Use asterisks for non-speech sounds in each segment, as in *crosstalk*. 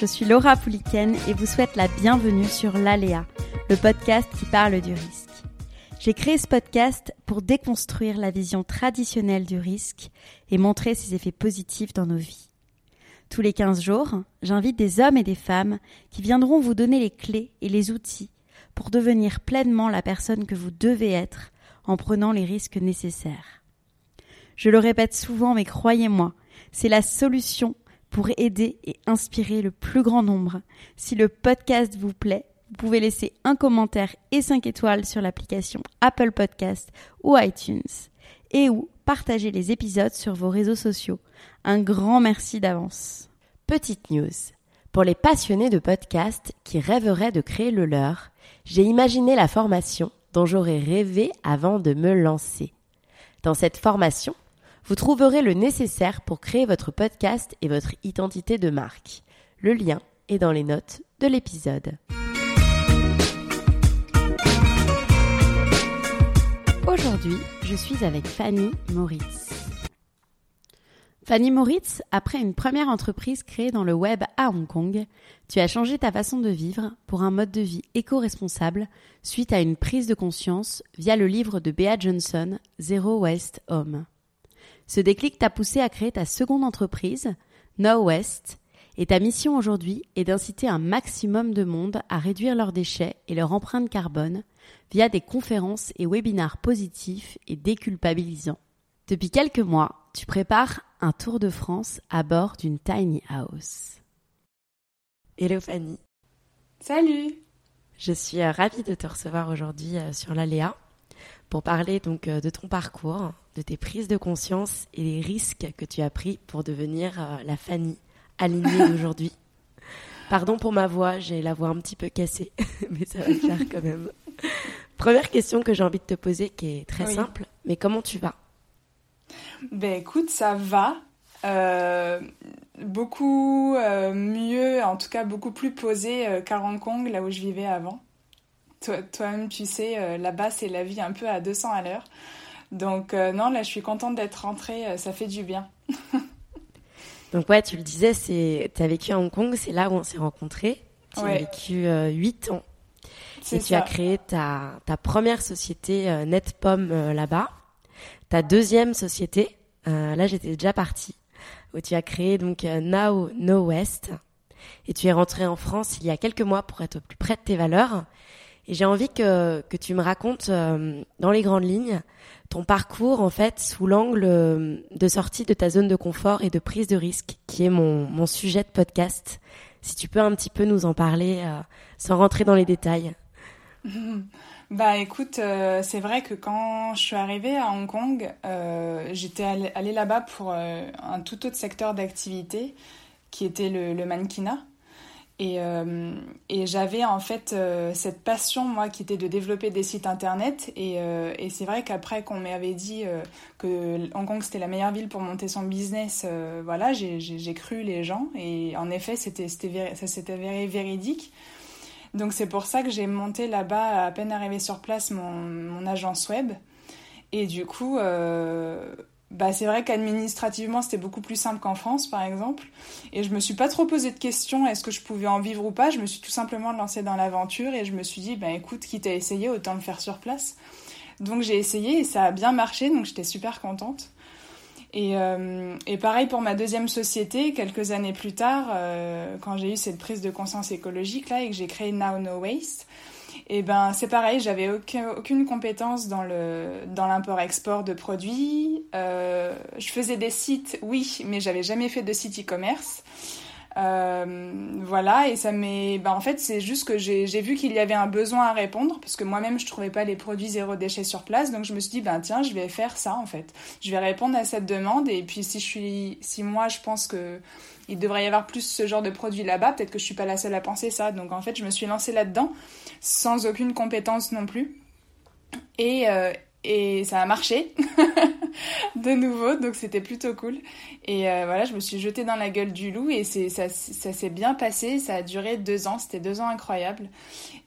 Je suis Laura Pouliken et vous souhaite la bienvenue sur l'Aléa, le podcast qui parle du risque. J'ai créé ce podcast pour déconstruire la vision traditionnelle du risque et montrer ses effets positifs dans nos vies. Tous les 15 jours, j'invite des hommes et des femmes qui viendront vous donner les clés et les outils pour devenir pleinement la personne que vous devez être en prenant les risques nécessaires. Je le répète souvent, mais croyez-moi, c'est la solution pour aider et inspirer le plus grand nombre. Si le podcast vous plaît, vous pouvez laisser un commentaire et 5 étoiles sur l'application Apple Podcast ou iTunes et ou partager les épisodes sur vos réseaux sociaux. Un grand merci d'avance. Petite news. Pour les passionnés de podcast qui rêveraient de créer le leur, j'ai imaginé la formation dont j'aurais rêvé avant de me lancer. Dans cette formation, vous trouverez le nécessaire pour créer votre podcast et votre identité de marque. Le lien est dans les notes de l'épisode. Aujourd'hui, je suis avec Fanny Moritz. Fanny Moritz, après une première entreprise créée dans le web à Hong Kong, tu as changé ta façon de vivre pour un mode de vie éco-responsable suite à une prise de conscience via le livre de Bea Johnson, Zero Waste Home. Ce déclic t'a poussé à créer ta seconde entreprise, No West, et ta mission aujourd'hui est d'inciter un maximum de monde à réduire leurs déchets et leur empreinte carbone via des conférences et webinars positifs et déculpabilisants. Depuis quelques mois, tu prépares un tour de France à bord d'une tiny house. Hello Fanny. Salut. Je suis euh, ravie de te recevoir aujourd'hui euh, sur l'Aléa pour parler donc euh, de ton parcours, de tes prises de conscience et des risques que tu as pris pour devenir la Fanny alignée *laughs* d'aujourd'hui. Pardon pour ma voix, j'ai la voix un petit peu cassée, *laughs* mais ça va le faire quand même. Première question que j'ai envie de te poser, qui est très simple, mais comment tu vas? Ben écoute, ça va. Euh, beaucoup euh, mieux, en tout cas beaucoup plus posé euh, qu'à Hong Kong, là où je vivais avant. Toi-même, tu sais, là-bas, c'est la vie un peu à 200 à l'heure. Donc non, là, je suis contente d'être rentrée, ça fait du bien. *laughs* Donc ouais, tu le disais, c'est tu as vécu à Hong Kong, c'est là où on s'est rencontrés. Tu as vécu 8 ans. Et tu as créé ta, ta première société euh, NetPom euh, là-bas. Ta deuxième société, euh, là j'étais déjà partie, où tu as créé donc Now No West. Et tu es rentré en France il y a quelques mois pour être plus près de tes valeurs. Et j'ai envie que, que tu me racontes dans les grandes lignes ton parcours en fait sous l'angle de sortie de ta zone de confort et de prise de risque, qui est mon, mon sujet de podcast. Si tu peux un petit peu nous en parler sans rentrer dans les détails. *laughs* Bah écoute, euh, c'est vrai que quand je suis arrivée à Hong Kong, euh, j'étais allée, là-bas pour euh, un tout autre secteur d'activité qui était le mannequinat. Et, et j'avais en fait cette passion, moi, qui était de développer des sites internet. Et, et c'est vrai qu'après qu'on m'avait dit que Hong Kong c'était la meilleure ville pour monter son business, voilà, j'ai cru les gens. Et en effet, c'était ça s'était avéré véridique. Donc c'est pour ça que j'ai monté là-bas, à peine arrivé sur place, mon, mon agence web. Et du coup, euh, bah c'est vrai qu'administrativement, c'était beaucoup plus simple qu'en France, par exemple. Et je me suis pas trop posé de questions, est-ce que je pouvais en vivre ou pas. Je me suis tout simplement lancée dans l'aventure et je me suis dit, bah écoute, quitte à essayer, autant le faire sur place. Donc j'ai essayé et ça a bien marché, donc j'étais super contente. Et, euh, et, pareil pour ma deuxième société, quelques années plus tard, euh, quand j'ai eu cette prise de conscience écologique là et que j'ai créé Now No Waste, et ben c'est pareil, j'avais aucun, aucune compétence dans le dans l'import-export de produits. Euh, je faisais des sites, oui, mais j'avais jamais fait de site e-commerce. Euh, voilà, et ça m'est. Bah, en fait, c'est juste que j'ai vu qu'il y avait un besoin à répondre, parce que moi-même, je trouvais pas les produits zéro déchet sur place, donc je me suis dit, ben tiens, je vais faire ça, en fait. Je vais répondre à cette demande, et puis si je suis. Si moi, je pense que il devrait y avoir plus ce genre de produits là-bas, peut-être que je suis pas la seule à penser ça. Donc en fait, je me suis lancée là-dedans, sans aucune compétence non plus. Et, euh, et ça a marché *laughs* de nouveau, donc c'était plutôt cool. Et euh, voilà, je me suis jetée dans la gueule du loup et ça, ça s'est bien passé. Ça a duré deux ans, c'était deux ans incroyables.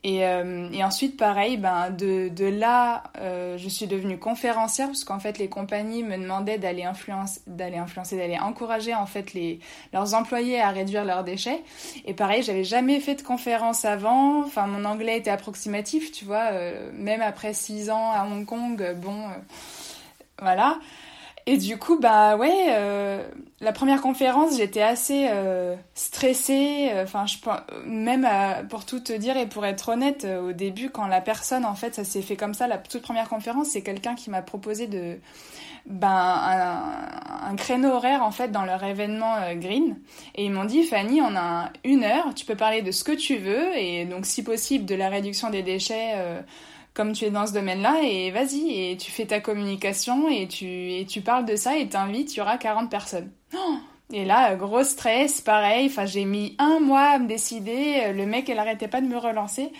Et, euh, ensuite, pareil, ben de, là, euh, je suis devenue conférencière parce qu'en fait, les compagnies me demandaient d'aller influencer, d'aller influencer, d'aller encourager en fait les leurs employés à réduire leurs déchets. Et pareil, j'avais jamais fait de conférence avant. Enfin, mon anglais était approximatif, tu vois. même après six ans à Hong Kong, bon, voilà. Et du coup, bah ouais, euh, la première conférence, j'étais assez euh, stressée. Euh, enfin, je même pour tout te dire et pour être honnête, au début, quand la personne, en fait, ça s'est fait comme ça, la toute première conférence, c'est quelqu'un qui m'a proposé de ben un, un, créneau horaire en fait dans leur événement green et ils m'ont dit Fanny on a une heure tu peux parler de ce que tu veux et donc si possible de la réduction des déchets comme tu es dans ce domaine-là et vas-y et tu fais ta communication et tu et tu parles de ça et t'invites, il y aura 40 personnes. et là, gros stress, pareil. Enfin, j'ai mis un mois à me décider. Le mec, elle arrêtait pas de me relancer.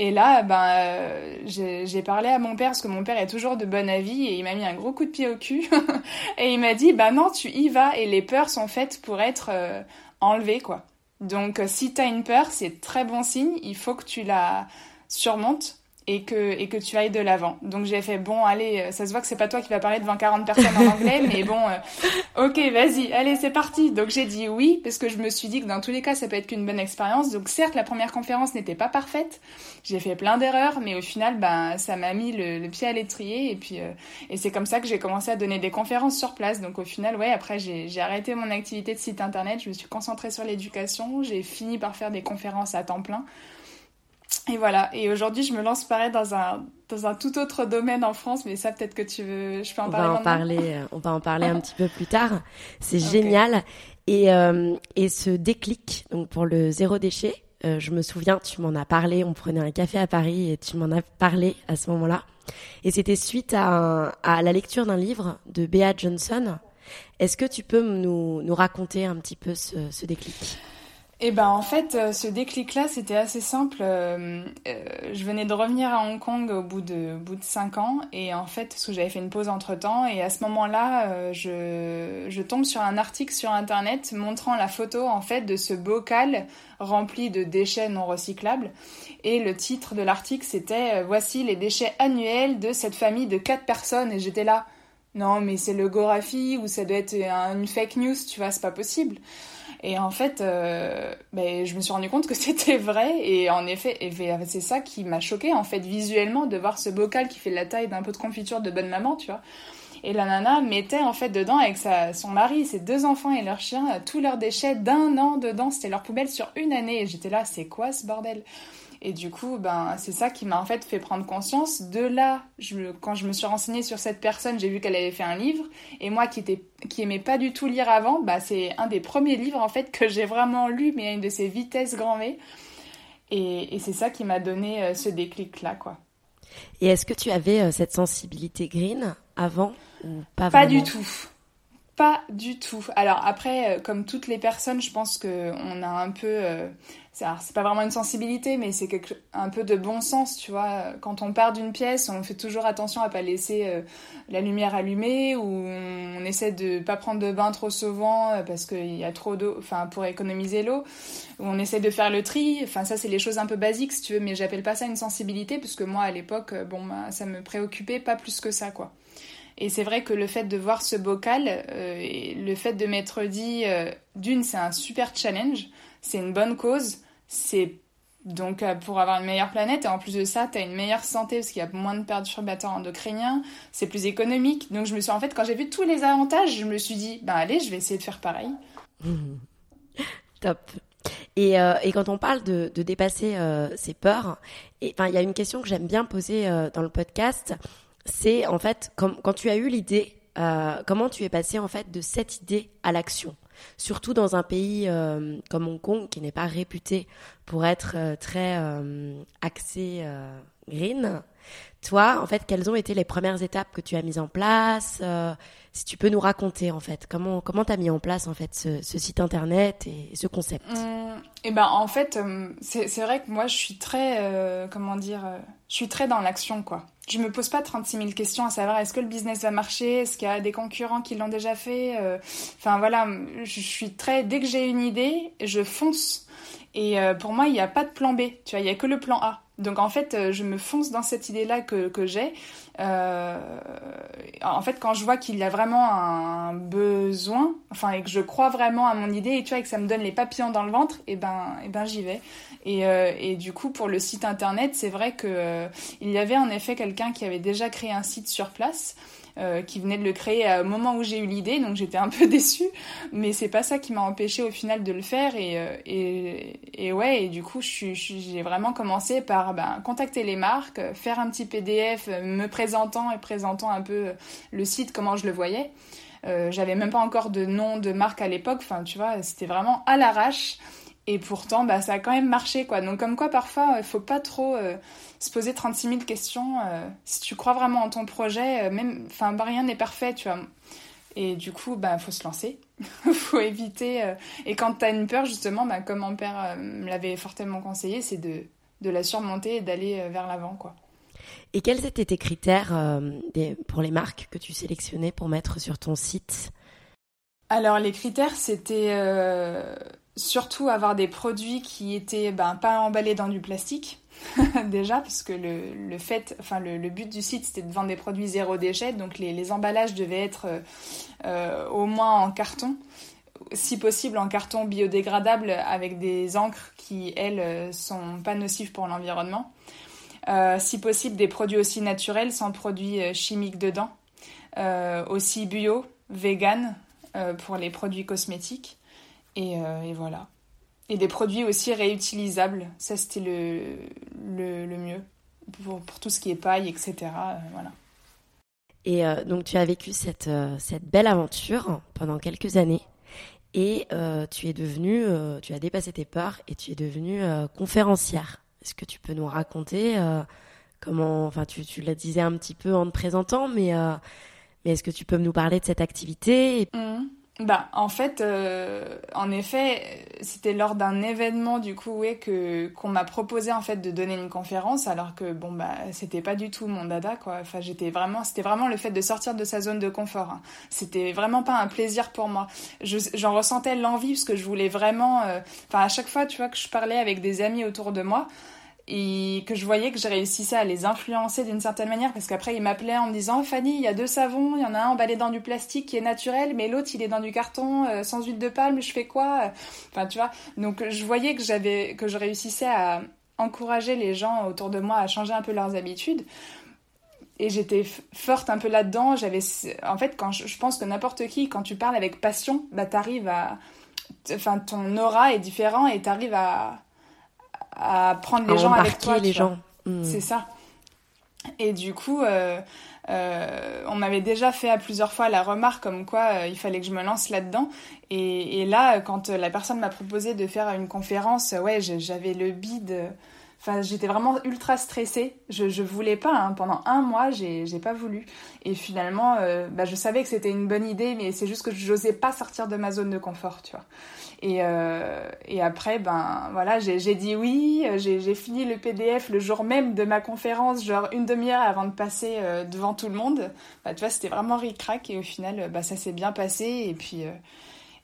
Et là, ben, euh, j'ai parlé à mon père parce que mon père est toujours de bon avis et il m'a mis un gros coup de pied au cul *laughs* et il m'a dit, bah non, tu y vas et les peurs sont faites pour être euh, enlevées, quoi. Donc, euh, si tu as une peur, c'est très bon signe. Il faut que tu la surmontes et que, et que tu ailles de l'avant. Donc j'ai fait, bon, allez, euh, ça se voit que c'est pas toi qui vas parler devant 40 personnes en anglais, mais bon, euh, ok, vas-y, allez, c'est parti. Donc j'ai dit oui, parce que je me suis dit que dans tous les cas, ça peut être qu'une bonne expérience. Donc certes, la première conférence n'était pas parfaite, j'ai fait plein d'erreurs, mais au final, ben, ça m'a mis le, pied à l'étrier, et puis, euh, et c'est comme ça que j'ai commencé à donner des conférences sur place. Donc au final, ouais, après, j'ai arrêté mon activité de site internet, je me suis concentrée sur l'éducation, j'ai fini par faire des conférences à temps plein. Et voilà. Et aujourd'hui, je me lance pareil dans un dans un tout autre domaine en France, mais ça peut-être que tu veux, je peux en on parler. Va en parler, euh, on va en parler un *laughs* petit peu plus tard. C'est génial. Et euh, et ce déclic donc pour le zéro déchet, euh, je me souviens, tu m'en as parlé. On prenait un café à Paris et tu m'en as parlé à ce moment-là. Et c'était suite à, à la lecture d'un livre de Bea Johnson. Est-ce que tu peux nous, nous raconter un petit peu ce, ce déclic? Eh ben en fait, euh, ce déclic-là, c'était assez simple. Euh, euh, je venais de revenir à Hong Kong au bout de bout de cinq ans, et en fait, parce j'avais fait une pause entre temps, et à ce moment-là, je, je tombe sur un article sur internet montrant la photo en fait de ce bocal rempli de déchets non recyclables, et le titre de l'article c'était Voici les déchets annuels de cette famille de quatre personnes, et j'étais là. Non, mais c'est le Gorafi ou ça doit être une fake news, tu vois, c'est pas possible. Et en fait, euh, ben, je me suis rendu compte que *laughs* c'était vrai. Et en effet, c'est ça qui m'a choqué en fait visuellement de voir ce bocal qui fait la taille d'un pot de confiture de bonne maman, tu vois. Et la nana mettait en fait dedans avec sa, son mari, ses deux enfants et leur chien tous leurs déchets d'un an dedans. C'était leur poubelle sur une année. Et j'étais là, c'est quoi ce bordel? Et du coup, ben, c'est ça qui m'a en fait fait prendre conscience. De là, je, quand je me suis renseignée sur cette personne, j'ai vu qu'elle avait fait un livre. Et moi qui, était, qui aimais pas du tout lire avant, bah, c'est un des premiers livres en fait que j'ai vraiment lu, mais à une de ces vitesses grand V. Et, et c'est ça qui m'a donné euh, ce déclic-là, quoi. Et est-ce que tu avais euh, cette sensibilité green avant ou pas Pas du tout. Pas du tout. Alors après, euh, comme toutes les personnes, je pense qu'on a un peu c'est pas vraiment une sensibilité, mais c'est un peu de bon sens, tu vois. Quand on part d'une pièce, on fait toujours attention à pas laisser euh, la lumière allumée, ou on essaie de pas prendre de bain trop souvent euh, parce qu'il y a trop d'eau, enfin pour économiser l'eau, ou on essaie de faire le tri. Enfin ça c'est les choses un peu basiques, si tu veux, mais j'appelle pas ça une sensibilité parce que moi à l'époque, euh, bon bah, ça me préoccupait pas plus que ça, quoi. Et c'est vrai que le fait de voir ce bocal, et le fait de m'être dit, d'une, c'est un super challenge c'est une bonne cause. C'est donc euh, pour avoir une meilleure planète et en plus de ça, tu as une meilleure santé parce qu'il y a moins de perturbateurs endocriniens, c'est plus économique. Donc je me suis en fait quand j'ai vu tous les avantages, je me suis dit ben allez, je vais essayer de faire pareil. *laughs* Top. Et, euh, et, quand on parle de, de dépasser euh, ses peurs, il y a une question que j'aime bien poser dans le podcast, c'est en fait quand tu as eu l'idée, comment tu es passé en fait de cette idée à l'action? Surtout dans un pays comme Hong Kong qui n'est pas réputé pour être très axé green. Toi, en fait, quelles ont été les premières étapes que tu as mises en place? Euh, Si tu peux nous raconter, en fait, comment comment t'as mis en place en fait ce, site internet et ce concept? Et mmh, eh ben, en fait, euh, c'est vrai que moi, je suis très, euh, comment dire, je suis très dans l'action, quoi. Je me pose pas 36 000 questions à savoir est-ce que le business va marcher, est-ce qu'il y a des concurrents qui l'ont déjà fait? Enfin voilà, je suis très, dès que j'ai une idée, je fonce. Et pour moi, il n'y a pas de plan B. Tu vois, il y a que le plan A. Donc en fait, euh, je me fonce dans cette idée-là que, que j'ai. Euh, en fait, quand je vois qu'il y a vraiment un besoin, enfin, et que je crois vraiment à mon idée, et tu vois, et que ça me donne les papillons dans le ventre, et eh ben, et eh ben j'y vais. Et, euh, et, du coup, pour le site internet, c'est vrai que il y avait en effet quelqu'un qui avait déjà créé un site sur place. Euh, qui venait de le créer au moment où j'ai eu l'idée, donc j'étais un peu *laughs* déçue, mais c'est pas ça qui m'a empêché au final de le faire et, euh, et, et ouais, et du coup j'ai vraiment commencé par ben, contacter les marques, faire un petit PDF me présentant et présentant un peu le site, comment je le voyais. Euh, j'avais même pas encore de nom de marque à l'époque, enfin tu vois, c'était vraiment à l'arrache. Et pourtant, bah, ça a quand même marché, quoi. Donc, comme quoi, parfois, il faut pas trop euh, se poser 36 000 questions. Euh, si tu crois vraiment en ton projet, euh, même, enfin, bah, rien n'est parfait, tu vois. Et du coup, bah, faut se lancer. *laughs* faut éviter. et quand tu as une peur, justement, bah, comme mon père me l'avait fortement conseillé, c'est de, de la surmonter et d'aller vers l'avant, quoi. Et quels étaient tes critères des, pour les marques que tu sélectionnais pour mettre sur ton site? Alors, les critères, c'était surtout avoir des produits qui étaient ben, pas emballés dans du plastique *laughs* déjà parce que le, le fait enfin le, but du site c'était de vendre des produits zéro déchet donc les, les emballages devaient être euh, euh, au moins en carton si possible en carton biodégradable avec des encres qui elles sont pas nocives pour l'environnement. Euh, si possible des produits aussi naturels sans produits chimiques dedans. Aussi bio vegan pour les produits cosmétiques. Euh, et, voilà. Et des produits aussi réutilisables. Ça, c'était le, le, mieux pour, pour, tout ce qui est paille, etc. Euh, voilà. Et euh, donc, tu as vécu cette, cette belle aventure pendant quelques années. Et tu es devenue, tu as dépassé tes peurs et tu es devenue conférencière. Est-ce que tu peux nous raconter comment, enfin, tu, tu la disais un petit peu en te présentant, mais, mais est-ce que tu peux nous parler de cette activité mmh. Bah, en fait, euh, en effet, c'était lors d'un événement du coup, ouais, que qu'on m'a proposé en fait de donner une conférence, alors que bon bah c'était pas du tout mon dada quoi. Enfin, j'étais vraiment, c'était vraiment le fait de sortir de sa zone de confort. Hein. C'était vraiment pas un plaisir pour moi. J'en ressentais l'envie parce que je voulais vraiment. Euh, enfin, à chaque fois, tu vois, que je parlais avec des amis autour de moi, et que je voyais que je réussissais à les influencer d'une certaine manière parce qu'après ils m'appelaient en me disant Fanny il y a deux savons il y en a un emballé dans du plastique qui est naturel mais l'autre il est dans du carton euh, sans huile de palme je fais quoi enfin tu vois. Donc je voyais que j'avais que je réussissais à encourager les gens autour de moi à changer un peu leurs habitudes. Et j'étais forte un peu là-dedans. J'avais en fait quand je, pense que n'importe qui quand tu parles avec passion bah t'arrives à enfin ton aura est différent et t'arrives à à prendre les gens avec toi. les gens. Hmm. C'est ça. Et du coup, euh, euh, on m'avait déjà fait à plusieurs fois la remarque comme quoi euh, il fallait que je me lance là-dedans. Et, et, là, quand la personne m'a proposé de faire une conférence, ouais, j'avais le bide. Enfin, j'étais vraiment ultra stressée. Je, je voulais pas. Hein. Pendant un mois, j'ai pas voulu. Et finalement, bah, je savais que c'était une bonne idée, mais c'est juste que je n'osais pas sortir de ma zone de confort, tu vois. Et, euh, et après, ben voilà, j'ai dit oui. J'ai fini le PDF le jour même de ma conférence, genre une demi-heure avant de passer euh, devant tout le monde. Bah, tu vois, c'était vraiment ric-rac et au final, bah, ça s'est bien passé. Et puis, euh,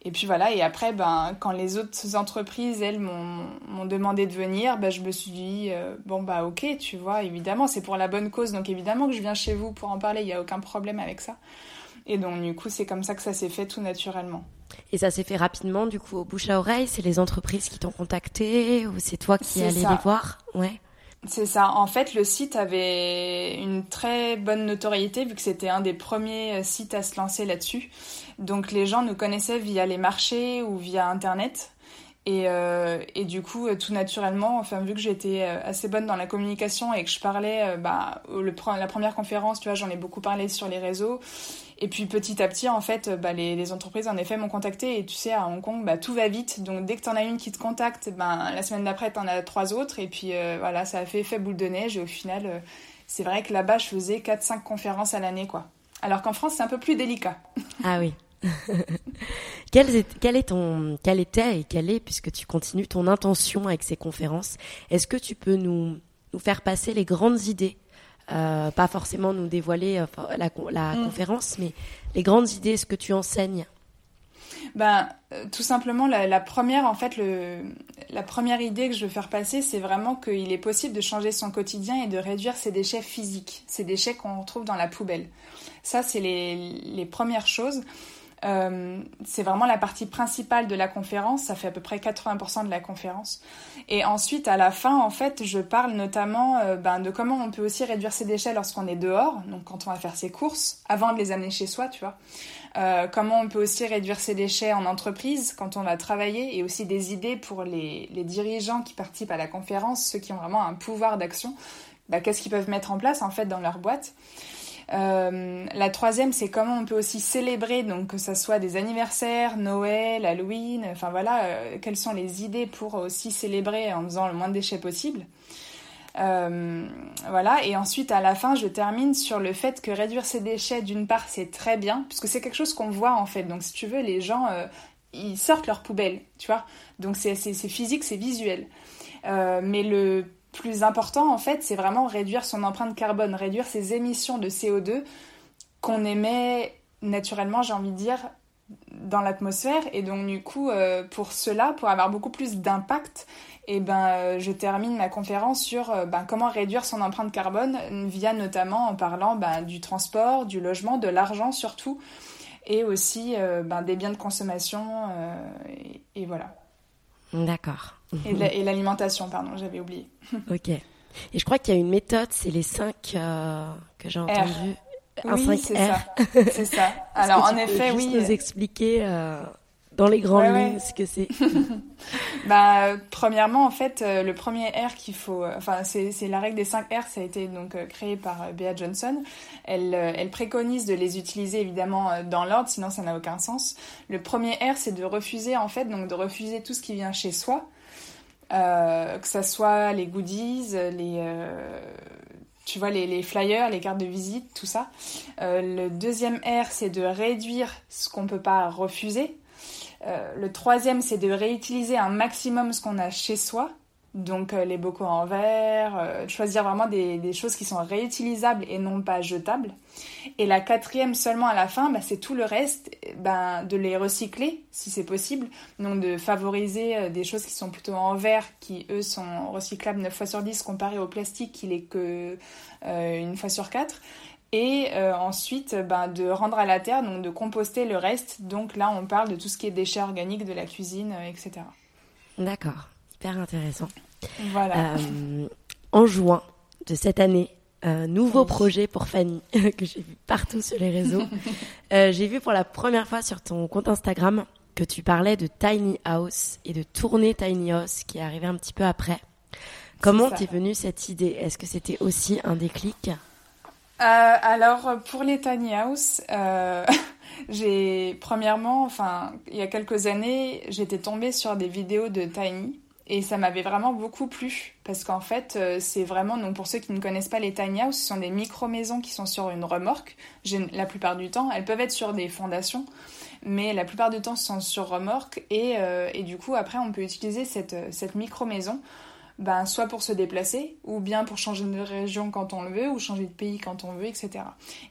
et puis voilà. Et après, ben, quand les autres entreprises, elles, m'ont demandé de venir, ben, je me suis dit, euh, bon, bah ok, tu vois, évidemment, c'est pour la bonne cause. Donc évidemment que je viens chez vous pour en parler, il n'y a aucun problème avec ça. Et donc, du coup, c'est comme ça que ça s'est fait tout naturellement. Et ça s'est fait rapidement, du coup, au bouche à oreille C'est les entreprises qui t'ont contacté ou c'est toi qui allais les voir? Ouais. C'est ça. En fait, le site avait une très bonne notoriété vu que c'était un des premiers sites à se lancer là-dessus. Donc les gens nous connaissaient via les marchés ou via Internet. Et, euh, et, du coup, tout naturellement, enfin, vu que j'étais euh, assez bonne dans la communication et que je parlais, euh, bah, le, la première conférence, tu vois, j'en ai beaucoup parlé sur les réseaux. Et puis petit à petit, en fait, bah, les, entreprises en effet m'ont contacté. Et tu sais, à Hong Kong, bah, tout va vite. Donc dès que tu en as une qui te contacte, ben, la semaine d'après, tu en as trois autres. Et puis euh, voilà, ça a fait effet boule de neige. Et au final, euh, c'est vrai que là-bas, je faisais 4-5 conférences à l'année. quoi. Alors qu'en France, c'est un peu plus délicat. *laughs* Ah oui. *laughs* quel, est, quel, ton, quel était et quelle est, puisque tu continues ton intention avec ces conférences, est-ce que tu peux nous, nous faire passer les grandes idées euh, pas forcément nous dévoiler euh, la, la mm. conférence, mais les grandes idées, ce que tu enseignes ben, tout simplement, la, première, en fait, le, la première idée que je veux faire passer, c'est vraiment qu'il est possible de changer son quotidien et de réduire ses déchets physiques, ces déchets qu'on retrouve dans la poubelle. Ça, c'est les, les premières choses. Euh, c'est vraiment la partie principale de la conférence, ça fait à peu près 80% de la conférence. Et ensuite, à la fin, en fait, je parle notamment euh, ben, de comment on peut aussi réduire ses déchets lorsqu'on est dehors, donc quand on va faire ses courses, avant de les amener chez soi, tu vois. Euh, comment on peut aussi réduire ses déchets en entreprise quand on va travailler et aussi des idées pour les, dirigeants qui participent à la conférence, ceux qui ont vraiment un pouvoir d'action, ben, qu'est-ce qu'ils peuvent mettre en place en fait dans leur boîte? Euh, la troisième, c'est comment on peut aussi célébrer, donc que ce soit des anniversaires, Noël, Halloween, enfin voilà, euh, quelles sont les idées pour aussi célébrer en faisant le moins de déchets possible. Euh, voilà, et ensuite à la fin, je termine sur le fait que réduire ses déchets, d'une part, c'est très bien, puisque c'est quelque chose qu'on voit en fait. Donc si tu veux, les gens, ils sortent leur poubelle, tu vois. Donc c'est physique, c'est visuel. mais le plus important, en fait, c'est vraiment réduire son empreinte carbone, réduire ses émissions de CO2 qu'on émet naturellement, j'ai envie de dire, dans l'atmosphère. Et donc, du coup, euh, pour cela, pour avoir beaucoup plus d'impact, eh ben, euh, je termine ma conférence sur euh, ben, comment réduire son empreinte carbone via notamment en parlant ben, du transport, du logement, de l'argent surtout, et aussi ben, des biens de consommation. Et, voilà. D'accord. Et l'alimentation, pardon, j'avais oublié. *laughs* ok. Et je crois qu'il y a une méthode, c'est les 5 euh, que j'ai entendu. Un oui, c'est ça. C'est ça. *laughs* Alors, en effet, peux oui. nous expliquer euh, dans les grandes lignes ce que c'est? *laughs* Bah, Premièrement, en fait, euh, le premier R qu'il faut... Enfin, c'est la règle des 5 R, ça a été donc créé par Bea Johnson. Elle, elle préconise de les utiliser évidemment dans l'ordre, sinon ça n'a aucun sens. Le premier R, c'est de refuser, en fait, donc de refuser tout ce qui vient chez soi. Que ça soit les goodies, les... tu vois, les, les, flyers, les cartes de visite, tout ça. le deuxième R, c'est de réduire ce qu'on ne peut pas refuser. Euh, le troisième, c'est de réutiliser un maximum ce qu'on a chez soi. Donc euh, les bocaux en verre, euh, choisir vraiment des, choses qui sont réutilisables et non pas jetables. Et la quatrième seulement à la fin, bah, c'est tout le reste, ben, de les recycler si c'est possible. Donc de favoriser des choses qui sont plutôt en verre, qui eux sont recyclables 9 fois sur 10 comparé au plastique qui l'est que une fois sur 4 et euh, ensuite ben, de rendre à la terre, donc de composter le reste. Donc là, on parle de tout ce qui est déchets organiques de la cuisine, euh, etc. D'accord, hyper intéressant. Voilà. Euh, en juin de cette année, nouveau projet pour Fanny *laughs* que j'ai vu partout sur les réseaux. *laughs* j'ai vu pour la première fois sur ton compte Instagram que tu parlais de Tiny House et de tourner Tiny House qui est arrivé un petit peu après. Comment t'es venue cette idée? Est-ce que c'était aussi un déclic? Euh, alors pour les tiny house, euh, *laughs* j'ai premièrement, enfin il y a quelques années, j'étais tombée sur des vidéos de tiny et ça m'avait vraiment beaucoup plu parce qu'en fait euh, c'est vraiment donc pour ceux qui ne connaissent pas les tiny ce sont des micro maisons qui sont sur une remorque. La plupart du temps, elles peuvent être sur des fondations, mais la plupart du temps sont sur remorque et, et du coup après on peut utiliser cette cette micro maison ben, soit pour se déplacer, ou bien pour changer de région quand on le veut, ou changer de pays quand on veut, etc.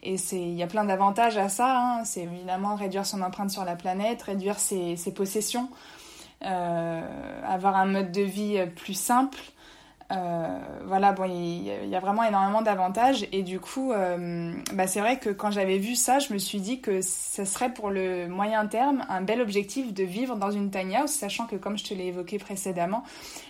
Et il y a plein d'avantages à ça. Hein. C'est évidemment réduire son empreinte sur la planète, réduire ses, ses possessions, euh, avoir un mode de vie plus simple. Euh, voilà, bon, il y, a vraiment énormément d'avantages et du coup, euh, bah, c'est vrai que quand j'avais vu ça, je me suis dit que ce serait pour le moyen terme un bel objectif de vivre dans une tiny house, sachant que comme je te l'ai évoqué précédemment,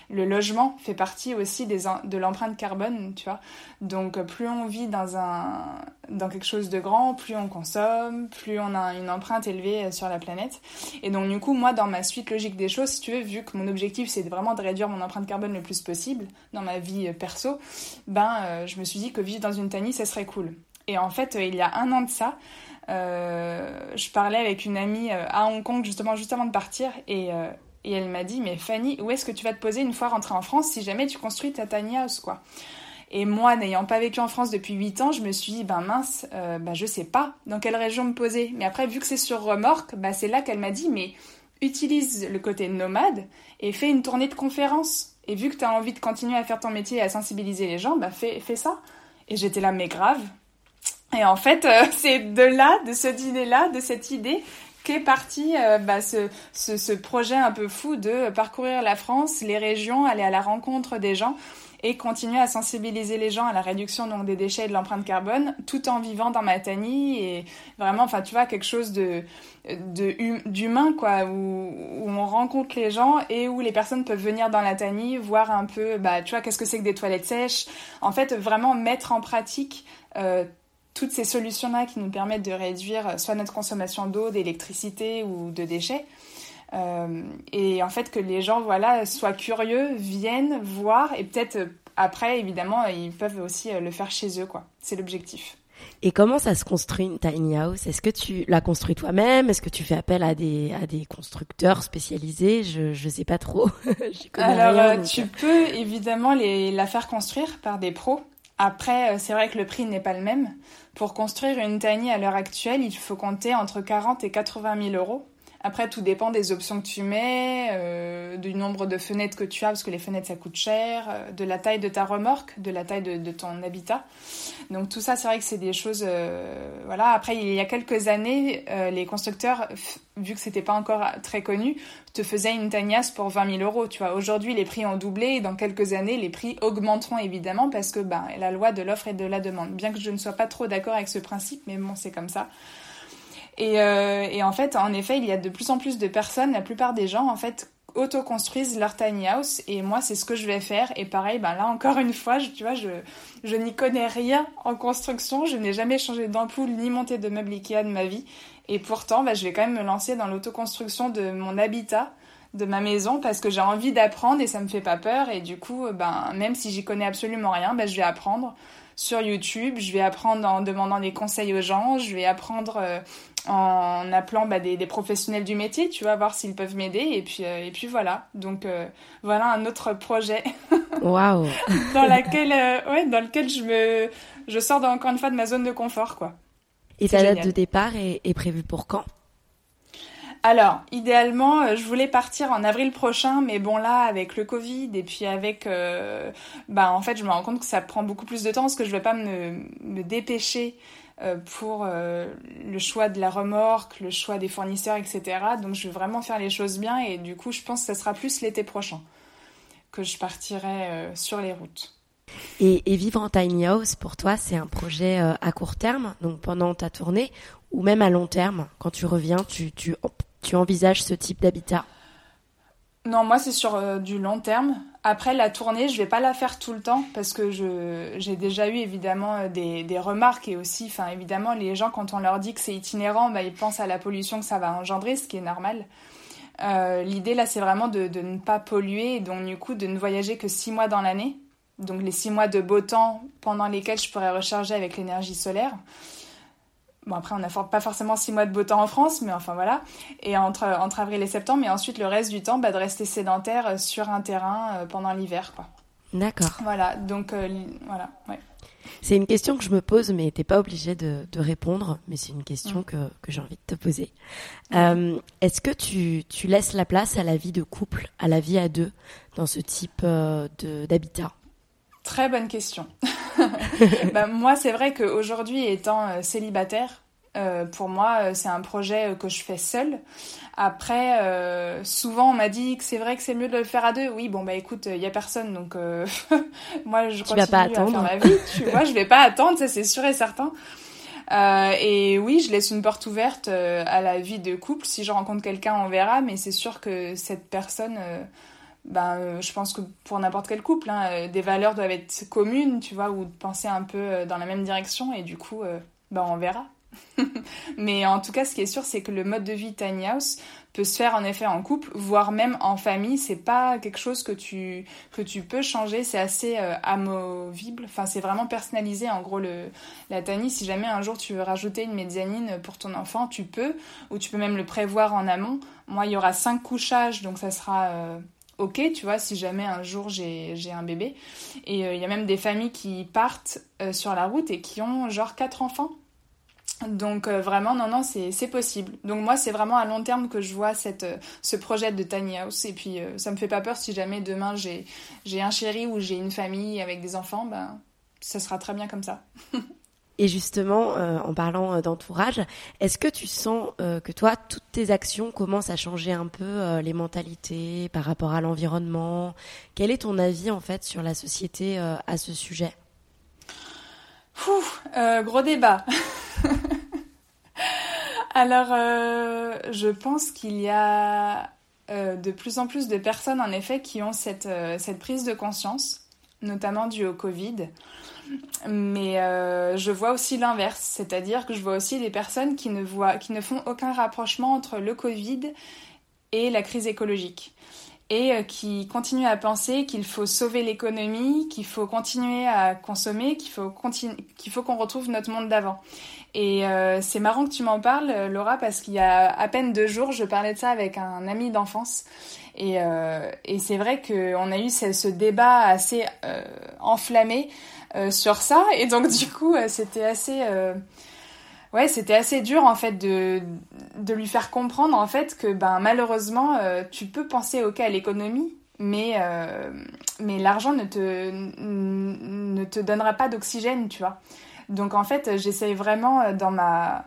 le logement fait partie aussi de l'empreinte carbone, tu vois. Donc plus on vit dans, un, dans quelque chose de grand, plus on consomme, plus on a une empreinte élevée sur la planète. Et donc du coup, moi, dans ma suite logique des choses, si tu veux, vu que mon objectif c'est vraiment de réduire mon empreinte carbone le plus possible dans ma vie perso, ben euh, je me suis dit que vivre dans une tiny, ça serait cool. Et en fait, euh, il y a un an de ça, je parlais avec une amie à Hong Kong justement juste avant de partir et, et elle m'a dit mais Fanny où est-ce que tu vas te poser une fois rentrée en France si jamais tu construis ta tiny house quoi? Et moi, n'ayant pas vécu en France depuis 8 ans, je me suis dit, ben mince, euh, ben je sais pas dans quelle région me poser. Mais après, vu que c'est sur remorque, ben c'est là qu'elle m'a dit, mais utilise le côté nomade et fais une tournée de conférences. Et vu que tu as envie de continuer à faire ton métier et à sensibiliser les gens, ben fais, fais ça. Et j'étais là, mais grave. Et en fait, euh, *laughs* c'est de là, de ce dîner-là, de cette idée, qu'est parti euh, bah, ce, ce, ce, projet un peu fou de parcourir la France, les régions, aller à la rencontre des gens et continuer à sensibiliser les gens à la réduction donc, des déchets et de l'empreinte carbone tout en vivant dans Matani et vraiment enfin tu vois quelque chose de d'humain quoi où, où, on rencontre les gens et où les personnes peuvent venir dans la Tani voir un peu bah tu vois qu'est-ce que c'est que des toilettes sèches. En fait vraiment mettre en pratique euh, toutes ces solutions là qui nous permettent de réduire soit notre consommation d'eau d'électricité ou de déchets euh, et en fait, que les gens voilà, soient curieux, viennent voir, et peut-être euh, après, évidemment, ils peuvent aussi euh, le faire chez eux. quoi. C'est l'objectif. Et comment ça se construit une tiny house? Est-ce que tu la construis toi-même? Est-ce que tu fais appel à des, à des constructeurs spécialisés? Je ne sais pas trop. *laughs* Alors, tu peux évidemment les, la faire construire par des pros. Après, c'est vrai que le prix n'est pas le même. Pour construire une tiny à l'heure actuelle, il faut compter entre 40 et 80 000 euros. Après, tout dépend des options que tu mets, euh, du nombre de fenêtres que tu as, parce que les fenêtres, ça coûte cher, euh, de la taille de ta remorque, de la taille de, ton habitat. Donc tout ça, c'est vrai que c'est des choses... Euh, voilà. Après, il y a quelques années, les constructeurs, vu que c'était pas encore très connu, te faisaient une tagnasse pour 20 000 euros. Tu vois, aujourd'hui, les prix ont doublé et dans quelques années, les prix augmenteront évidemment parce que ben, la loi de l'offre et de la demande. Bien que je ne sois pas trop d'accord avec ce principe, mais bon, c'est comme ça. Et, euh, et, en fait, en effet, il y a de plus en plus de personnes, la plupart des gens, en fait, auto-construisent leur tiny house. Et moi c'est ce que je vais faire. Et pareil ben là encore une fois je, tu vois je, je n'y connais rien en construction. Je n'ai jamais changé d'ampoule ni monté de meubles Ikea de ma vie. Et pourtant ben, je vais quand même me lancer dans l'autoconstruction de mon habitat de ma maison parce que j'ai envie d'apprendre et ça me fait pas peur. Et du coup ben même si j'y connais absolument rien ben je vais apprendre sur YouTube, je vais apprendre en demandant des conseils aux gens, je vais apprendre euh, en appelant bah, des, professionnels du métier, tu vas voir s'ils peuvent m'aider. Et puis, euh, et puis voilà. Donc euh, voilà un autre projet. *laughs* Waouh Dans laquelle, ouais, dans lequel je me, je sors encore une fois de ma zone de confort, quoi. Et ta date de départ est, est prévue pour quand? Alors, idéalement, euh, je voulais partir en avril prochain, mais bon là, avec le Covid et puis avec, euh, bah en fait, je me rends compte que ça prend beaucoup plus de temps parce que je vais pas me, me dépêcher euh, pour le choix de la remorque, le choix des fournisseurs, etc. Donc, je vais vraiment faire les choses bien et du coup, je pense que ça sera plus l'été prochain que je partirai sur les routes. Et, et, vivre en tiny house, pour toi, c'est un projet à court terme, donc pendant ta tournée, ou même à long terme, quand tu reviens, tu, tu tu envisages ce type d'habitat? Non, moi c'est sur euh, du long terme. Après la tournée, je vais pas la faire tout le temps parce que j'ai déjà eu évidemment euh, des, remarques et aussi, enfin évidemment, les gens quand on leur dit que c'est itinérant, bah, ils pensent à la pollution que ça va engendrer, ce qui est normal. Euh, l'idée là, c'est vraiment de, de, ne pas polluer et donc du coup de ne voyager que six mois dans l'année. Donc les six mois de beau temps pendant lesquels je pourrais recharger avec l'énergie solaire. Bon, après, on n'a pas forcément six mois de beau temps en France, mais enfin voilà. Et entre, entre avril et septembre, mais ensuite le reste du temps, bah, de rester sédentaire euh, sur un terrain euh, pendant l'hiver, quoi. D'accord. Voilà, donc euh, voilà, ouais. C'est une question que je me pose, mais t'es pas obligé de, de, répondre, mais c'est une question mm. que, que j'ai envie de te poser. Est-ce que tu, tu laisses la place à la vie de couple, à la vie à deux, dans ce type d'habitat? Très bonne question. *laughs* *laughs* bah, moi, c'est vrai qu'aujourd'hui, étant euh, célibataire, euh, pour moi, euh, c'est un projet que je fais seul. Après, souvent, on m'a dit que c'est vrai que c'est mieux de le faire à deux. Oui, bon, bah écoute, il y a personne, donc *laughs* moi, je continue pas attendre. à faire ma vie. Tu vois, je vais pas attendre, ça c'est sûr et certain. et oui, je laisse une porte ouverte à la vie de couple. Si je rencontre quelqu'un, on verra, mais c'est sûr que cette personne ben, je pense que pour n'importe quel couple, hein, euh, des valeurs doivent être communes, tu vois, ou penser un peu euh, dans la même direction, et du coup, ben, on verra. *laughs* Mais en tout cas, ce qui est sûr, c'est que le mode de vie tiny house peut se faire en effet en couple, voire même en famille. C'est pas quelque chose que tu que tu peux changer. C'est assez amovible. Enfin, c'est vraiment personnalisé. En gros, le la tiny. Si jamais un jour tu veux rajouter une mezzanine pour ton enfant, tu peux, ou tu peux même le prévoir en amont. Moi, il y aura cinq couchages, donc ça sera ok, tu vois, si jamais un jour j'ai un bébé. Et euh, il y a même des familles qui partent sur la route et qui ont genre quatre enfants. Donc euh, vraiment, non, non, c'est possible. Donc moi, c'est vraiment à long terme que je vois cette, euh, ce projet de tiny house. Et puis, euh, ça me fait pas peur si jamais demain j'ai un chéri ou j'ai une famille avec des enfants, ben, ça sera très bien comme ça. *laughs* Et justement, en parlant d'entourage, est-ce que tu sens que toi, toutes tes actions commencent à changer un peu les mentalités par rapport à l'environnement? Quel est ton avis en fait sur la société à ce sujet? Gros débat. *laughs* Alors, euh, je pense qu'il y a euh, de plus en plus de personnes, en effet, qui ont cette, euh, cette prise de conscience, notamment due au Covid. Mais je vois aussi l'inverse, c'est-à-dire que je vois aussi des personnes qui ne, voient, qui ne font aucun rapprochement entre le Covid et la crise écologique et qui continuent à penser qu'il faut sauver l'économie, qu'il faut continuer à consommer, qu'il faut, qu'on retrouve notre monde d'avant. Et euh, c'est marrant que tu m'en parles, Laura, parce qu'il y a à peine deux jours, je parlais de ça avec un ami d'enfance. Et, euh, c'est vrai qu'on a eu ce, débat assez euh, enflammé euh, sur ça. Et donc, du coup, euh, c'était assez... ouais, c'était assez dur, en fait, de, de lui faire comprendre, en fait, que ben, malheureusement, tu peux penser, OK, à l'économie, mais, mais l'argent ne te, ne te donnera pas d'oxygène, tu vois. Donc en fait, j'essaye vraiment euh, dans ma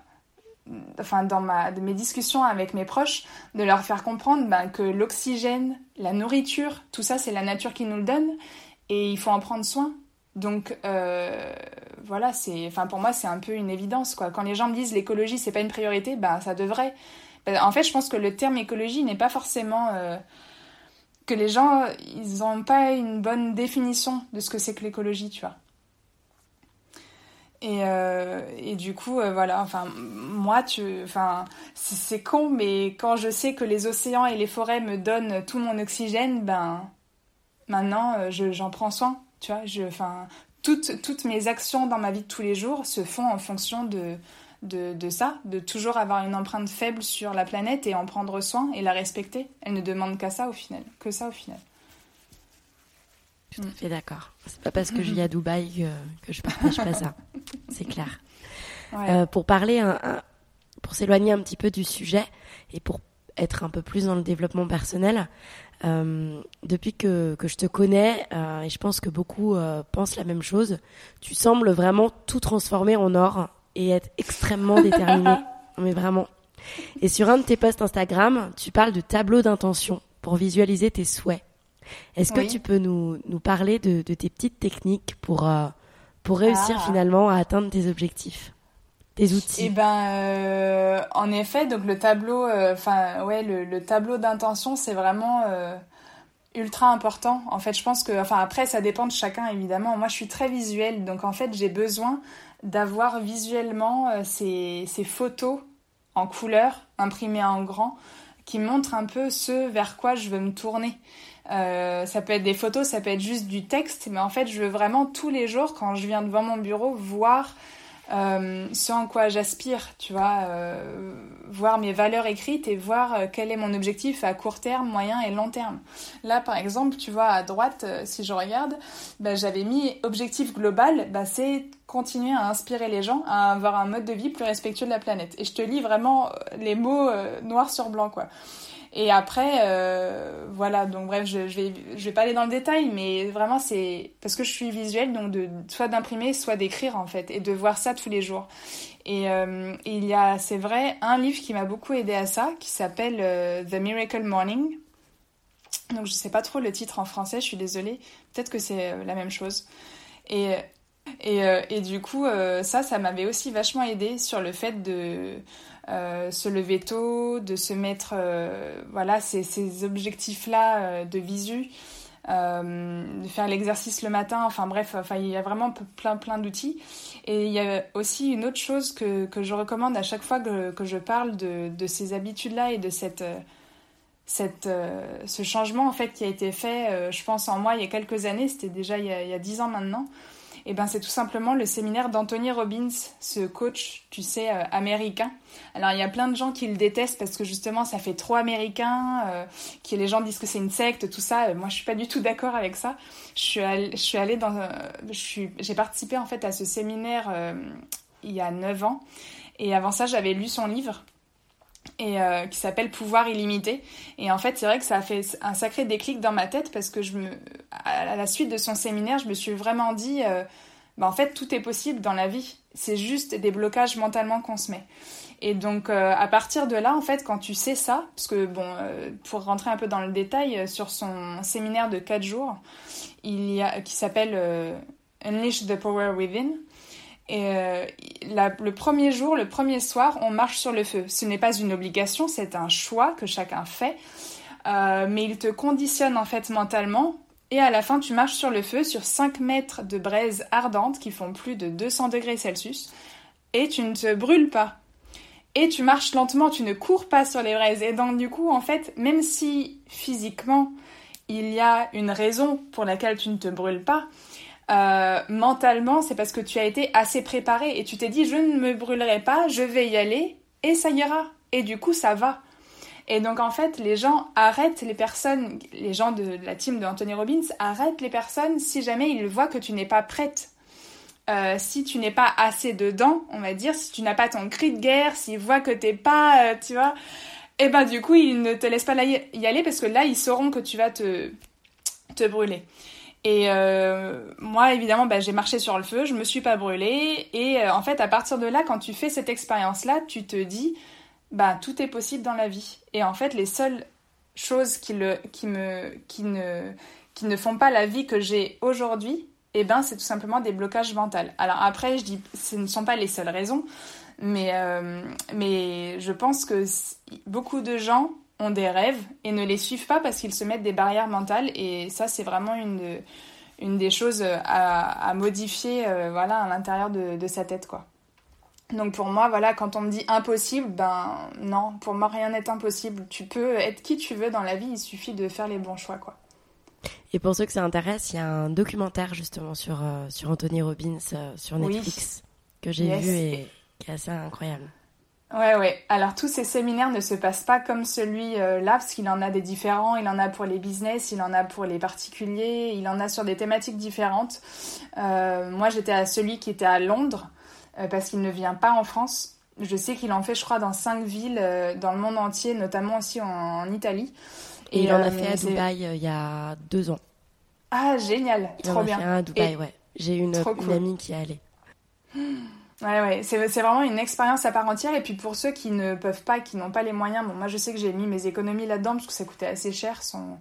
enfin dans ma, de mes discussions avec mes proches, de leur faire comprendre ben, que l'oxygène, la nourriture, tout ça c'est la nature qui nous le donne et il faut en prendre soin. Donc euh, voilà, c'est, enfin pour moi c'est un peu une évidence quoi. Quand les gens me disent l'écologie c'est pas une priorité, ben ça devrait. Ben, en fait, je pense que le terme écologie n'est pas forcément euh, que les gens ils n'ont pas une bonne définition de ce que c'est que l'écologie, tu vois. Et, euh, et du coup, voilà, enfin, moi, tu, enfin, c'est con, mais quand je sais que les océans et les forêts me donnent tout mon oxygène, ben, maintenant, j'en prends soin, tu vois, je, enfin, toutes, toutes mes actions dans ma vie de tous les jours se font en fonction de, de, de, ça, de toujours avoir une empreinte faible sur la planète et en prendre soin et la respecter. Elle ne demande qu'à ça au final, que ça au final. Tout à fait d'accord. C'est pas parce que je vis à *laughs* Dubaï que, je partage pas ça. *laughs* C'est clair. Euh, pour parler, pour s'éloigner un petit peu du sujet et pour être un peu plus dans le développement personnel, euh, depuis que, que, je te connais, euh, et je pense que beaucoup pensent la même chose, tu sembles vraiment tout transformer en or et être extrêmement déterminé. *laughs* Mais vraiment. Et sur un de tes posts Instagram, tu parles de tableau d'intention pour visualiser tes souhaits. Est-ce que tu peux nous, nous parler de, de, tes petites techniques pour, euh, pour réussir ah. finalement à atteindre tes objectifs? Outils Eh ben, euh, en effet, donc le tableau, euh, enfin ouais, le, le tableau d'intention, c'est vraiment ultra important. En fait, je pense que, enfin après, ça dépend de chacun évidemment. Moi, je suis très visuelle, donc en fait, j'ai besoin d'avoir visuellement ces, photos en couleur imprimées en grand qui montrent un peu ce vers quoi je veux me tourner. Euh, ça peut être des photos, ça peut être juste du texte, mais en fait, je veux vraiment tous les jours, quand je viens devant mon bureau, voir euh, ce en quoi j'aspire, tu vois, euh, voir mes valeurs écrites et voir euh, quel est mon objectif à court terme, moyen et long terme. Là, par exemple, tu vois, à droite, euh, si je regarde, bah, j'avais mis objectif global, bah, c'est continuer à inspirer les gens à avoir un mode de vie plus respectueux de la planète. Et je te lis vraiment les mots noir sur blanc, quoi. Et après, euh, voilà, donc bref, je, je, vais, je vais pas aller dans le détail, mais vraiment, c'est parce que je suis visuelle, donc de, soit d'imprimer, soit d'écrire, en fait, et de voir ça tous les jours. Et, euh, il y a, c'est vrai, un livre qui m'a beaucoup aidé à ça, qui s'appelle euh, The Miracle Morning. Donc, je sais pas trop le titre en français, je suis désolée. Peut-être que c'est euh, la même chose. Et, et, et du coup, ça, ça m'avait aussi vachement aidé sur le fait de euh, se lever tôt, de se mettre euh, voilà ces, ces objectifs-là euh, de visu de faire l'exercice le matin. Enfin bref, enfin, il y a vraiment plein, plein d'outils. Et il y a aussi une autre chose que, que je recommande à chaque fois que, que je parle de, de ces habitudes-là et de cette cette, euh, ce changement en fait qui a été fait, euh, je pense en moi il y a quelques années, c'était déjà il y a dix ans maintenant. Et ben c'est tout simplement le séminaire d'Anthony Robbins, ce coach, tu sais, euh, américain. Alors il y a plein de gens qui le détestent parce que justement ça fait trop américain, qui les gens disent que c'est une secte, tout ça. moi je suis pas du tout d'accord avec ça. Je suis j'ai participé en fait à ce séminaire il y a neuf ans. Et avant ça j'avais lu son livre et euh, qui s'appelle Pouvoir illimité. Et en fait, c'est vrai que ça a fait un sacré déclic dans ma tête parce que je me, à la suite de son séminaire, je me suis vraiment dit, euh, bah, en fait, tout est possible dans la vie. C'est juste des blocages mentalement qu'on se met. Et donc, euh, à partir de là, en fait, quand tu sais ça, parce que, bon, pour rentrer un peu dans le détail, sur son séminaire de 4 jours, il y a, qui s'appelle Unleash the Power Within, et euh, le premier jour, le premier soir, on marche sur le feu. Ce n'est pas une obligation, c'est un choix que chacun fait. Euh, mais il te conditionne en fait mentalement. Et à la fin, tu marches sur le feu sur 5 mètres de braise ardente qui font plus de 200 degrés Celsius. Et tu ne te brûles pas. Et tu marches lentement, tu ne cours pas sur les braises. Et donc du coup, en fait, même si physiquement, il y a une raison pour laquelle tu ne te brûles pas, euh, mentalement, c'est parce que tu as été assez préparé et tu t'es dit je ne me brûlerai pas, je vais y aller et ça ira. Et du coup, ça va. Et donc en fait, les gens arrêtent les personnes, les gens de la team de Anthony Robbins arrêtent les personnes si jamais ils voient que tu n'es pas prête. Euh, si tu n'es pas assez dedans, on va dire, si tu n'as pas ton cri de guerre, s'ils voient que t'es pas, euh, tu vois, et eh ben du coup ils ne te laissent pas y aller parce que là ils sauront que tu vas te te brûler. Et euh, moi, évidemment, bah, j'ai marché sur le feu, je me suis pas brûlée. Et euh, en fait, à partir de là, quand tu fais cette expérience-là, tu te dis, bah, tout est possible dans la vie. Et en fait, les seules choses qui, le, qui, me, qui, ne, qui ne font pas la vie que j'ai aujourd'hui, eh ben, c'est tout simplement des blocages mentaux. Alors après, je dis, ce ne sont pas les seules raisons, mais, euh, mais je pense que beaucoup de gens ont des rêves et ne les suivent pas parce qu'ils se mettent des barrières mentales et ça c'est vraiment une, une des choses à, à modifier euh, voilà, à l'intérieur de, de, sa tête quoi. Donc pour moi voilà quand on me dit impossible ben non pour moi rien n'est impossible tu peux être qui tu veux dans la vie il suffit de faire les bons choix quoi. Et pour ceux que ça intéresse il y a un documentaire justement sur, euh, sur Anthony Robbins euh, sur Netflix que j'ai vu et qui est assez incroyable. Ouais, ouais. Alors tous ces séminaires ne se passent pas comme celui-là, euh, parce qu'il en a des différents. Il en a pour les business, il en a pour les particuliers, il en a sur des thématiques différentes. Euh, moi, j'étais à celui qui était à Londres, euh, parce qu'il ne vient pas en France. Je sais qu'il en fait, je crois, dans cinq villes dans le monde entier, notamment aussi en, Italie. Et, il en a fait à Dubaï il y a deux ans. Ah, génial. Il Trop en a bien. Fait un à Dubaï, ouais. J'ai une, une amie qui est allée. *gasps* Ouais, ouais, c'est vraiment une expérience à part entière. Et puis pour ceux qui ne peuvent pas, qui n'ont pas les moyens, bon, moi je sais que j'ai mis mes économies là-dedans parce que ça coûtait assez cher son,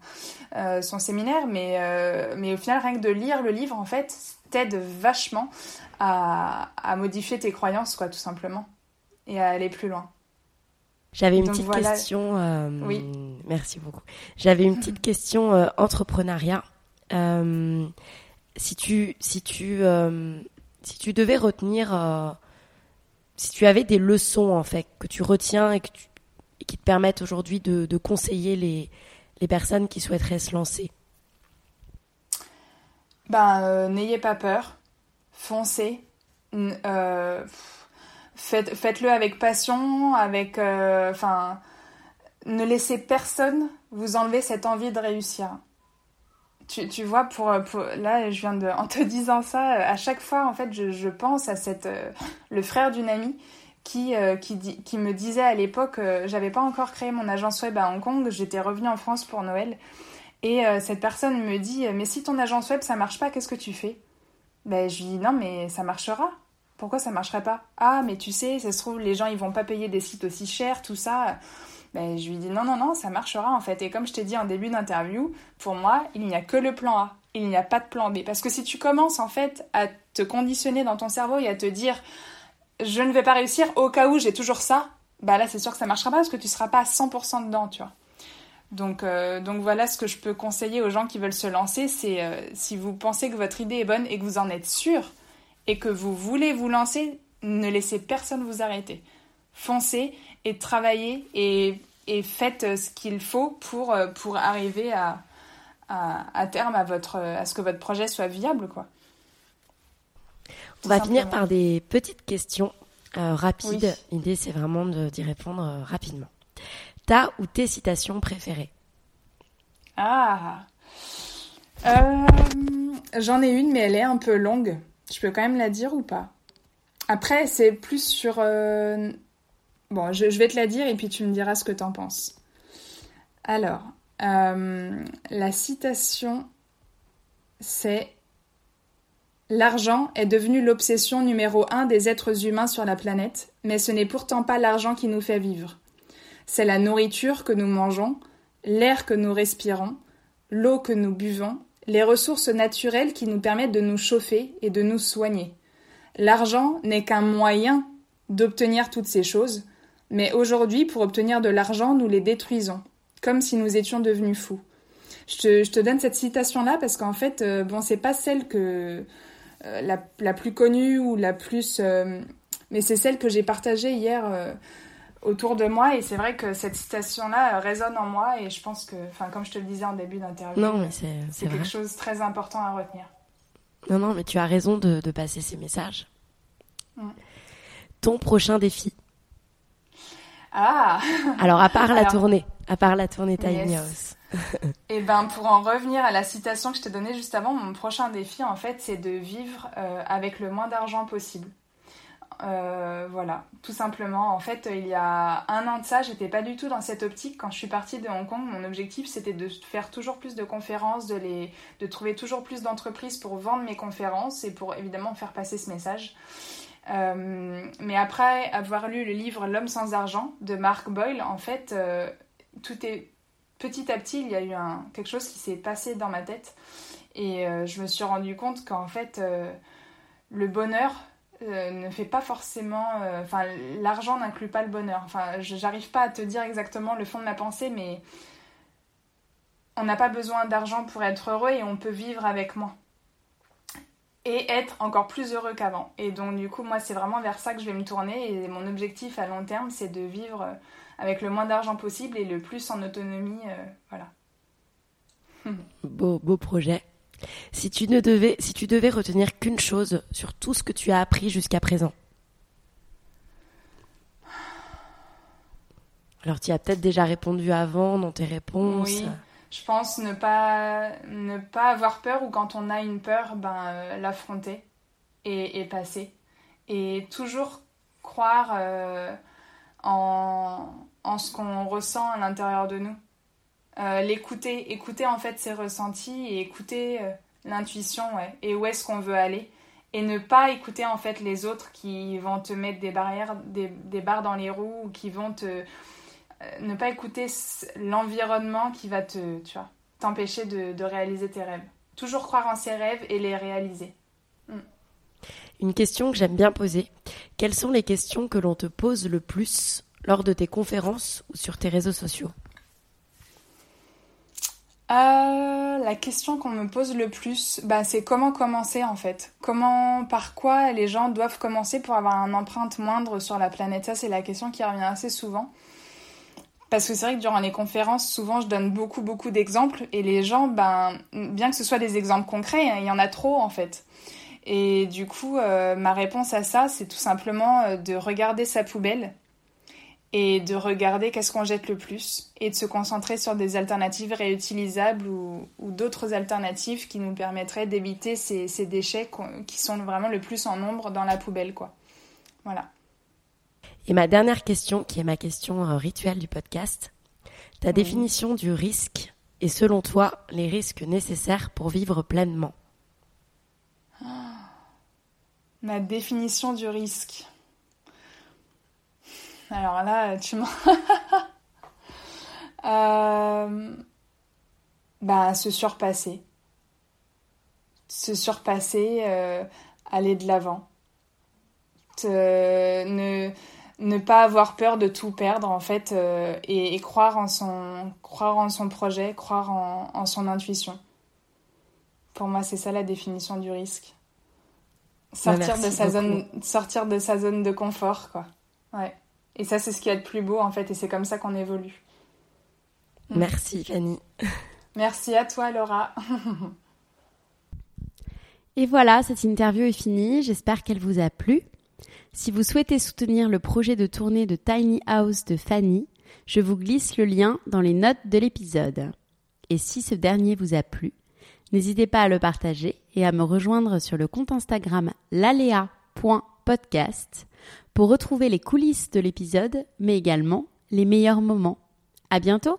euh, son séminaire, mais, euh, mais au final, rien que de lire le livre, en fait, t'aide vachement à, à modifier tes croyances, quoi, tout simplement, et à aller plus loin. J'avais une petite question. Euh, oui. Merci beaucoup. J'avais une *laughs* petite question entrepreneuriat. Si tu, si tu si tu devais retenir, euh, si tu avais des leçons en fait que tu retiens et, qui te permettent aujourd'hui de, conseiller les, les, personnes qui souhaiteraient se lancer? Ben, euh, n'ayez pas peur, foncez, euh, faites, faites-le avec passion, avec, enfin, ne laissez personne vous enlever cette envie de réussir tu, tu vois, pour, pour, là, je viens de, en te disant ça, à chaque fois, en fait, je, je pense à cette, euh, le frère d'une amie qui, euh, qui, qui, me disait à l'époque, euh, j'avais pas encore créé mon agence web à Hong Kong, j'étais revenue en France pour Noël, et cette personne me dit, mais si ton agence web ça marche pas, qu'est-ce que tu fais? Ben, je lui dis, non, mais ça marchera. Pourquoi ça marcherait pas Ah, mais tu sais, ça se trouve, les gens ils vont pas payer des sites aussi chers, tout ça. Ben, je lui dis non, non, non, ça marchera en fait. Et comme je t'ai dit en début d'interview, pour moi, il n'y a que le plan A. Il n'y a pas de plan B. Parce que si tu commences en fait à te conditionner dans ton cerveau et à te dire je ne vais pas réussir au cas où j'ai toujours ça, bah là c'est sûr que ça marchera pas parce que tu seras pas à 100% dedans, tu vois. Donc, euh, donc voilà ce que je peux conseiller aux gens qui veulent se lancer, c'est euh, si vous pensez que votre idée est bonne et que vous en êtes sûr et que vous voulez vous lancer, ne laissez personne vous arrêter. Foncez et travaillez et, et faites euh, ce qu'il faut pour, pour arriver à, à, à, terme à, votre, à ce que votre projet soit viable. Quoi. On va finir par des petites questions rapides. L'idée, c'est vraiment d'y répondre rapidement ta ou tes citations préférées? Ah euh, J'en ai une, mais elle est un peu longue. Je peux quand même la dire ou pas? Après, c'est plus sur... Bon, je, vais te la dire et puis tu me diras ce que t'en penses. Alors, euh, la citation, c'est L'argent est devenu l'obsession numéro un des êtres humains sur la planète, mais ce n'est pourtant pas l'argent qui nous fait vivre. C'est la nourriture que nous mangeons, l'air que nous respirons, l'eau que nous buvons, les ressources naturelles qui nous permettent de nous chauffer et de nous soigner. L'argent n'est qu'un moyen d'obtenir toutes ces choses, mais aujourd'hui, pour obtenir de l'argent, nous les détruisons, comme si nous étions devenus fous. Je te, donne cette citation-là parce qu'en fait, euh, bon, c'est pas celle que euh, la, plus connue ou la plus, euh, mais c'est celle que j'ai partagée hier autour de moi et c'est vrai que cette citation-là résonne en moi et je pense que, enfin, comme je te le disais en début d'interview, c'est quelque chose de très important à retenir. Non, non, mais tu as raison de, passer ces messages. Mm. Ton prochain défi Ah Alors, à part la tournée, à part la tournée Tiny House. et ben pour en revenir à la citation que je t'ai donnée juste avant, mon prochain défi en fait c'est de vivre euh, avec le moins d'argent possible. Euh, voilà, tout simplement. En fait, il y a un an de ça, j'étais pas du tout dans cette optique. Quand je suis partie de Hong Kong, mon objectif c'était de faire toujours plus de conférences, de, les, de trouver toujours plus d'entreprises pour vendre mes conférences et pour évidemment faire passer ce message. Euh, mais après avoir lu le livre L'homme sans argent de Mark Boyle, en fait, euh, tout est petit à petit, il y a eu quelque chose qui s'est passé dans ma tête et je me suis rendu compte qu'en fait, le bonheur euh, ne fait pas forcément. Euh, enfin, l'argent n'inclut pas le bonheur. Enfin, j'arrive pas à te dire exactement le fond de ma pensée, mais on n'a pas besoin d'argent pour être heureux et on peut vivre avec moins. Et être encore plus heureux qu'avant. Et donc, du coup, moi, c'est vraiment vers ça que je vais me tourner. Et mon objectif à long terme, c'est de vivre avec le moins d'argent possible et le plus en autonomie. Euh, voilà. *laughs* beau, beau projet. Si tu ne devais, si tu devais retenir qu'une chose sur tout ce que tu as appris jusqu'à présent. Alors tu as peut-être déjà répondu avant dans tes réponses. Oui, je pense ne pas ne pas avoir peur ou quand on a une peur, ben euh, l'affronter et, passer et toujours croire euh, en, en ce qu'on ressent à l'intérieur de nous. Euh, l'écouter, écouter en fait ses ressentis et écouter l'intuition et où est-ce qu'on veut aller et ne pas écouter en fait les autres qui vont te mettre des barrières, des, barres dans les roues ou qui vont te ne pas écouter l'environnement qui va te tu vois t'empêcher de, réaliser tes rêves. Toujours croire en ses rêves et les réaliser. Hmm. Une question que j'aime bien poser. Quelles sont les questions que l'on te pose le plus lors de tes conférences ou sur tes réseaux sociaux? Euh, la question qu'on me pose le plus, bah, c'est comment commencer en fait. Comment, par quoi les gens doivent commencer pour avoir un empreinte moindre sur la planète? Ça, c'est la question qui revient assez souvent. Parce que c'est vrai que durant les conférences, souvent, je donne beaucoup, beaucoup d'exemples et les gens, ben, bien que ce soit des exemples concrets, hein, il y en a trop en fait. Et du coup, euh, ma réponse à ça, c'est tout simplement euh, de regarder sa poubelle et de regarder qu'est-ce qu'on jette le plus et de se concentrer sur des alternatives réutilisables ou, d'autres alternatives qui nous permettraient d'éviter ces, ces, déchets qui sont vraiment le plus en nombre dans la poubelle. quoi. Voilà. Et ma dernière question, qui est ma question euh, rituelle du podcast, ta définition du risque et selon toi les risques nécessaires pour vivre pleinement? Ma définition du risque. Alors là, tu m'en... *laughs* euh... Bah, se surpasser. Se surpasser, euh, aller de l'avant. Ne... ne pas avoir peur de tout perdre en fait et, croire en son croire en son projet, croire en, son intuition. Pour moi, c'est ça la définition du risque. Sortir de sa zone sortir de sa zone de confort quoi. Ouais. Et ça c'est ce qui est le plus beau en fait et c'est comme ça qu'on évolue. Merci Fanny. Merci à toi Laura. *laughs* Et voilà, cette interview est finie. J'espère qu'elle vous a plu. Si vous souhaitez soutenir le projet de tournée de Tiny House de Fanny, je vous glisse le lien dans les notes de l'épisode. Et si ce dernier vous a plu, n'hésitez pas à le partager et à me rejoindre sur le compte Instagram lalea.podcast pour retrouver les coulisses de l'épisode, mais également les meilleurs moments. À bientôt!